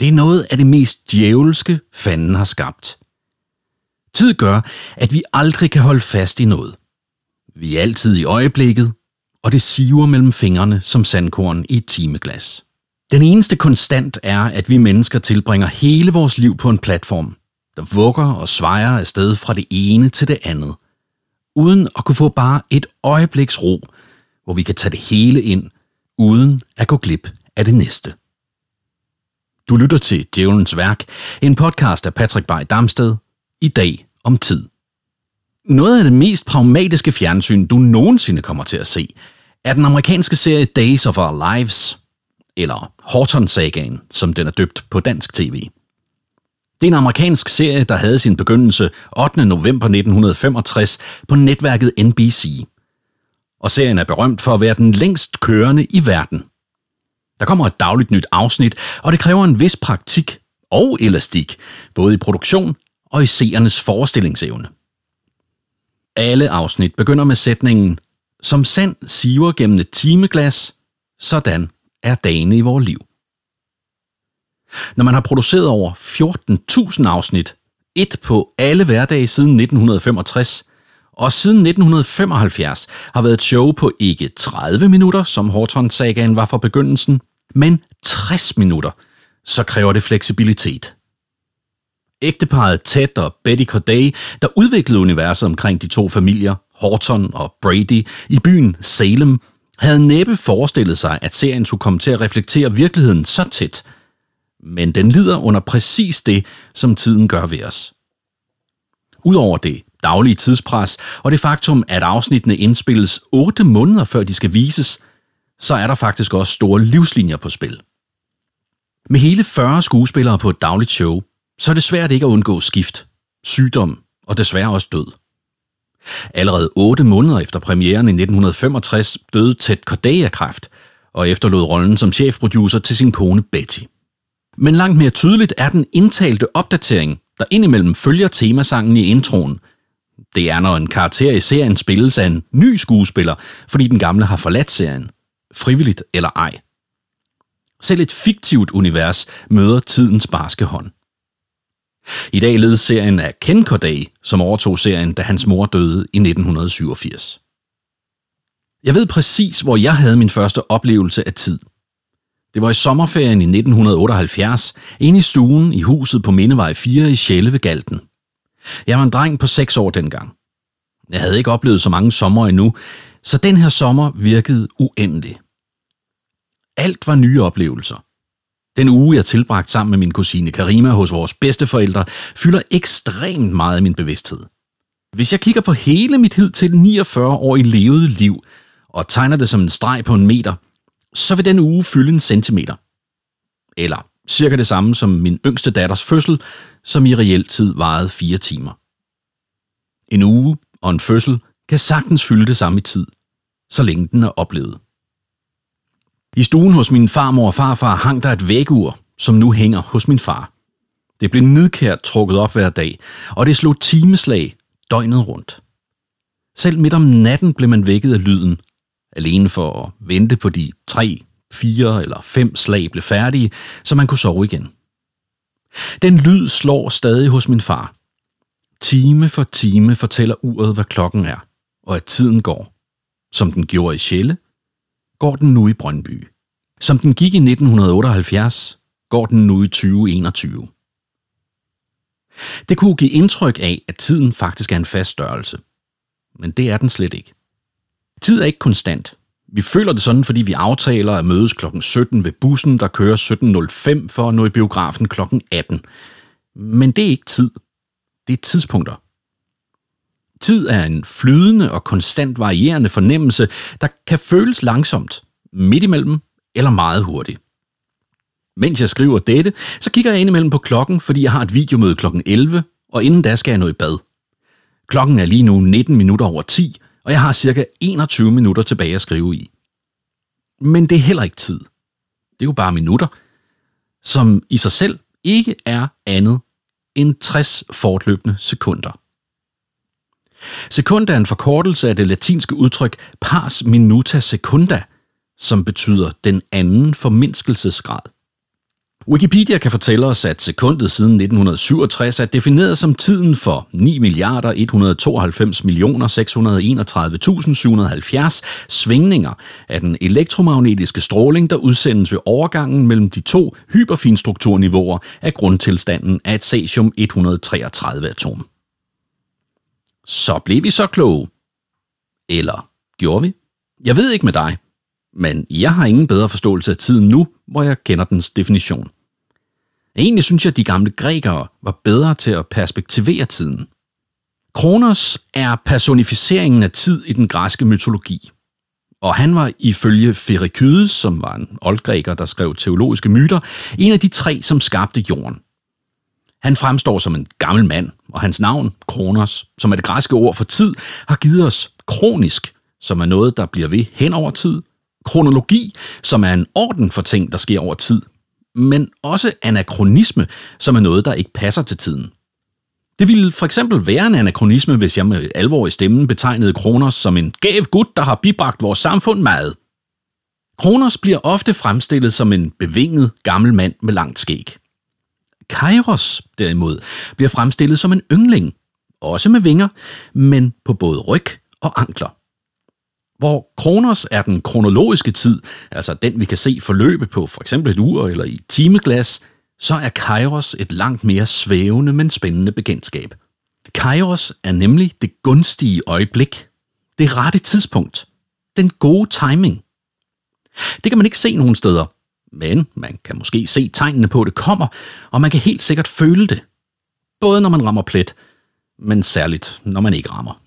Det er noget af det mest djævelske, fanden har skabt. Tid gør, at vi aldrig kan holde fast i noget. Vi er altid i øjeblikket, og det siver mellem fingrene som sandkorn i et timeglas. Den eneste konstant er, at vi mennesker tilbringer hele vores liv på en platform, der vugger og svejer afsted fra det ene til det andet, uden at kunne få bare et øjebliks ro, hvor vi kan tage det hele ind, uden at gå glip af det næste. Du lytter til Djævelens Værk, en podcast af Patrick Bay Damsted, i dag om tid. Noget af det mest pragmatiske fjernsyn, du nogensinde kommer til at se, er den amerikanske serie Days of Our Lives, eller Horton-sagaen, som den er døbt på dansk tv. Det er en amerikansk serie, der havde sin begyndelse 8. november 1965 på netværket NBC. Og serien er berømt for at være den længst kørende i verden. Der kommer et dagligt nyt afsnit, og det kræver en vis praktik og elastik, både i produktion og i seernes forestillingsevne. Alle afsnit begynder med sætningen, som sand siver gennem et timeglas, sådan er dagene i vores liv. Når man har produceret over 14.000 afsnit, et på alle hverdage siden 1965, og siden 1975 har været et show på ikke 30 minutter, som Horton-sagaen var fra begyndelsen, men 60 minutter, så kræver det fleksibilitet. Ægteparet Ted og Betty Corday, der udviklede universet omkring de to familier, Horton og Brady, i byen Salem, havde næppe forestillet sig, at serien skulle komme til at reflektere virkeligheden så tæt. Men den lider under præcis det, som tiden gør ved os. Udover det daglige tidspres og det faktum, at afsnittene indspilles 8 måneder før de skal vises, så er der faktisk også store livslinjer på spil. Med hele 40 skuespillere på et dagligt show, så er det svært ikke at undgå skift, sygdom og desværre også død. Allerede 8 måneder efter premieren i 1965 døde Ted Corday af kræft, og efterlod rollen som chefproducer til sin kone Betty. Men langt mere tydeligt er den indtalte opdatering, der indimellem følger temasangen i introen. Det er, når en karakter i serien spilles af en ny skuespiller, fordi den gamle har forladt serien. Frivilligt eller ej. Selv et fiktivt univers møder tidens barske hånd. I dag ledes serien af Ken Corday, som overtog serien, da hans mor døde i 1987. Jeg ved præcis, hvor jeg havde min første oplevelse af tid. Det var i sommerferien i 1978, inde i stuen i huset på Mindevej 4 i Sjælve Galten. Jeg var en dreng på 6 år dengang. Jeg havde ikke oplevet så mange sommer endnu, så den her sommer virkede uendelig. Alt var nye oplevelser. Den uge, jeg tilbragte sammen med min kusine Karima hos vores bedsteforældre, fylder ekstremt meget i min bevidsthed. Hvis jeg kigger på hele mit hid til 49 år i levet liv, og tegner det som en streg på en meter, så vil den uge fylde en centimeter. Eller cirka det samme som min yngste datters fødsel, som i reelt tid varede fire timer. En uge og en fødsel kan sagtens fylde det samme i tid, så længe den er oplevet. I stuen hos min farmor og farfar hang der et vægur, som nu hænger hos min far. Det blev nidkært trukket op hver dag, og det slog timeslag døgnet rundt. Selv midt om natten blev man vækket af lyden, alene for at vente på de tre, fire eller fem slag blev færdige, så man kunne sove igen. Den lyd slår stadig hos min far. Time for time fortæller uret, hvad klokken er, og at tiden går. Som den gjorde i Sjælle, går den nu i Brøndby. Som den gik i 1978, går den nu i 2021. Det kunne give indtryk af, at tiden faktisk er en fast størrelse. Men det er den slet ikke. Tid er ikke konstant. Vi føler det sådan, fordi vi aftaler at mødes kl. 17 ved bussen, der kører 17.05 for at nå i biografen kl. 18. Men det er ikke tid. Det er tidspunkter. Tid er en flydende og konstant varierende fornemmelse, der kan føles langsomt, midt imellem eller meget hurtigt. Mens jeg skriver dette, så kigger jeg indimellem på klokken, fordi jeg har et videomøde kl. 11, og inden da skal jeg nå i bad. Klokken er lige nu 19 minutter over 10, og jeg har cirka 21 minutter tilbage at skrive i. Men det er heller ikke tid. Det er jo bare minutter, som i sig selv ikke er andet end 60 fortløbende sekunder. Sekund er en forkortelse af det latinske udtryk pars minuta secunda, som betyder den anden formindskelsesgrad. Wikipedia kan fortælle os, at sekundet siden 1967 er defineret som tiden for 9 milliarder 192 millioner 631.770 svingninger af den elektromagnetiske stråling, der udsendes ved overgangen mellem de to hyperfinstrukturniveauer af grundtilstanden af et cesium-133-atom. Så blev vi så kloge. Eller gjorde vi? Jeg ved ikke med dig, men jeg har ingen bedre forståelse af tiden nu, hvor jeg kender dens definition. Egentlig synes jeg, at de gamle grækere var bedre til at perspektivere tiden. Kronos er personificeringen af tid i den græske mytologi. Og han var ifølge Ferikydes, som var en oldgræker, der skrev teologiske myter, en af de tre, som skabte jorden. Han fremstår som en gammel mand, og hans navn, Kronos, som er det græske ord for tid, har givet os kronisk, som er noget, der bliver ved hen over tid, kronologi, som er en orden for ting, der sker over tid, men også anachronisme, som er noget, der ikke passer til tiden. Det ville for eksempel være en anachronisme, hvis jeg med alvor i stemmen betegnede Kronos som en gav gut, der har bibragt vores samfund meget. Kronos bliver ofte fremstillet som en bevinget gammel mand med langt skæg. Kairos, derimod, bliver fremstillet som en yngling, også med vinger, men på både ryg og ankler. Hvor Kronos er den kronologiske tid, altså den vi kan se forløbe på for eksempel et ur eller i timeglas, så er Kairos et langt mere svævende, men spændende bekendtskab. Kairos er nemlig det gunstige øjeblik, det rette tidspunkt, den gode timing. Det kan man ikke se nogen steder, men man kan måske se tegnene på, at det kommer, og man kan helt sikkert føle det. Både når man rammer plet, men særligt når man ikke rammer.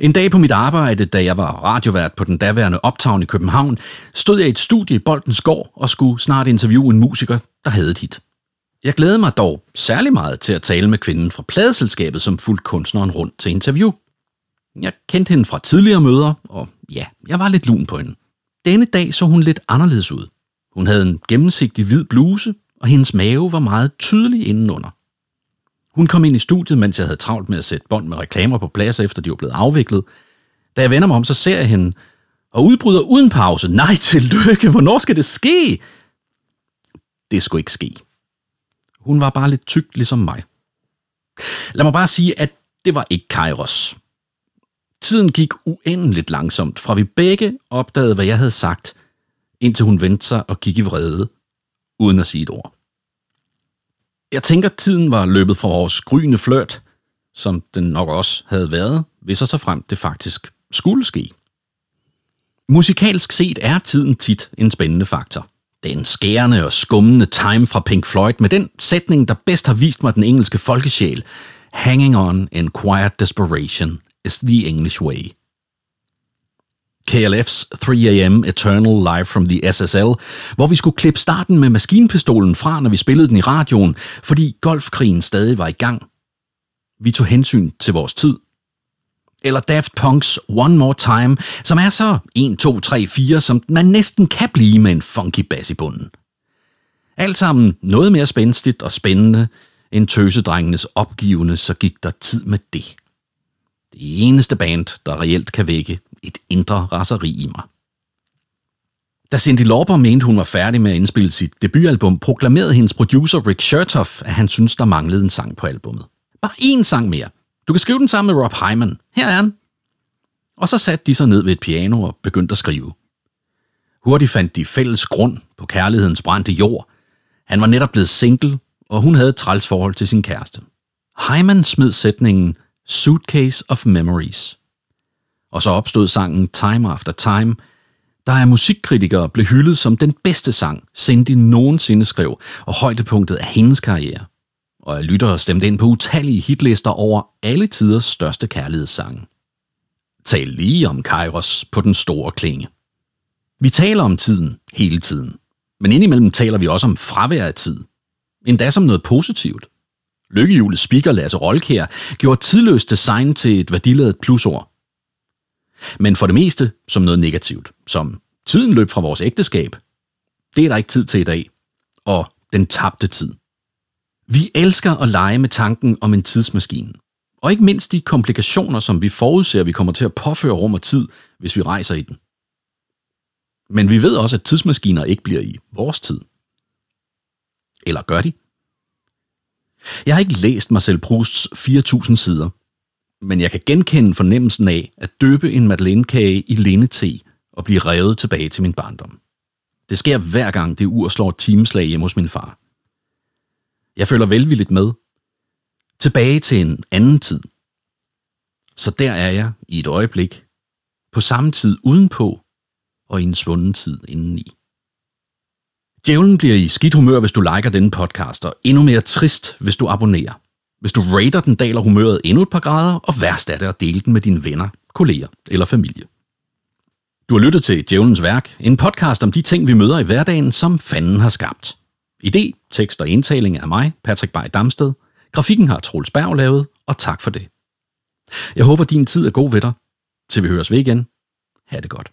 En dag på mit arbejde, da jeg var radiovært på den daværende Optavn i København, stod jeg i et studie i Boldens Gård og skulle snart interviewe en musiker, der havde et hit. Jeg glædede mig dog særlig meget til at tale med kvinden fra pladeselskabet, som fulgte kunstneren rundt til interview. Jeg kendte hende fra tidligere møder, og ja, jeg var lidt lun på hende. Denne dag så hun lidt anderledes ud. Hun havde en gennemsigtig hvid bluse, og hendes mave var meget tydelig indenunder. Hun kom ind i studiet, mens jeg havde travlt med at sætte bånd med reklamer på plads, efter de var blevet afviklet. Da jeg vender mig om, så ser jeg hende og udbryder uden pause. Nej, tillykke, hvornår skal det ske? Det skulle ikke ske. Hun var bare lidt tyk, ligesom mig. Lad mig bare sige, at det var ikke Kairos. Tiden gik uendeligt langsomt, fra vi begge opdagede, hvad jeg havde sagt, indtil hun vendte sig og gik i vrede, uden at sige et ord. Jeg tænker, tiden var løbet fra vores gryende flørt, som den nok også havde været, hvis og så frem det faktisk skulle ske. Musikalsk set er tiden tit en spændende faktor. Den skærende og skummende time fra Pink Floyd med den sætning, der bedst har vist mig den engelske folkesjæl. Hanging on in quiet desperation is the English way. KLF's 3AM Eternal Live from the SSL, hvor vi skulle klippe starten med maskinpistolen fra, når vi spillede den i radioen, fordi golfkrigen stadig var i gang. Vi tog hensyn til vores tid. Eller Daft Punk's One More Time, som er så 1, 2, 3, 4, som man næsten kan blive med en funky bass i bunden. Alt sammen noget mere spændstigt og spændende end tøsedrengenes opgivende, så gik der tid med det. Det eneste band, der reelt kan vække et indre raseri i mig. Da Cindy Lauper mente, hun var færdig med at indspille sit debutalbum, proklamerede hendes producer Rick Chertoff, at han syntes, der manglede en sang på albummet. Bare én sang mere. Du kan skrive den sammen med Rob Hyman. Her er den. Og så satte de sig ned ved et piano og begyndte at skrive. Hurtigt fandt de fælles grund på kærlighedens brændte jord. Han var netop blevet single, og hun havde et træls forhold til sin kæreste. Hyman smed sætningen Suitcase of Memories og så opstod sangen Time After Time, der af musikkritikere blev hyldet som den bedste sang, Cindy nogensinde skrev, og højdepunktet af hendes karriere. Og af lyttere stemte ind på utallige hitlister over alle tiders største kærlighedssange. Tal lige om Kairos på den store klinge. Vi taler om tiden hele tiden, men indimellem taler vi også om fravær af tid. Endda som noget positivt. Lykkehjulets speaker Lasse Rolkær gjorde tidløst design til et værdiladet plusord, men for det meste som noget negativt, som tiden løb fra vores ægteskab. Det er der ikke tid til i dag. Og den tabte tid. Vi elsker at lege med tanken om en tidsmaskine. Og ikke mindst de komplikationer, som vi forudser, vi kommer til at påføre rum og tid, hvis vi rejser i den. Men vi ved også, at tidsmaskiner ikke bliver i vores tid. Eller gør de? Jeg har ikke læst Marcel Prousts 4.000 sider, men jeg kan genkende fornemmelsen af at døbe en madeleinekage i lindete og blive revet tilbage til min barndom. Det sker hver gang det ur slår et timeslag hjemme hos min far. Jeg føler velvilligt med. Tilbage til en anden tid. Så der er jeg i et øjeblik. På samme tid udenpå og i en svunden tid indeni. Djævlen bliver i skidt humør, hvis du liker denne podcast, og endnu mere trist, hvis du abonnerer. Hvis du rater den, daler humøret endnu et par grader, og værst er det at dele den med dine venner, kolleger eller familie. Du har lyttet til Djævlens Værk, en podcast om de ting, vi møder i hverdagen, som fanden har skabt. Idé, tekst og indtaling er mig, Patrick Bay Damsted. Grafikken har Troels Berg lavet, og tak for det. Jeg håber, din tid er god ved dig. Til vi høres ved igen. Ha' det godt.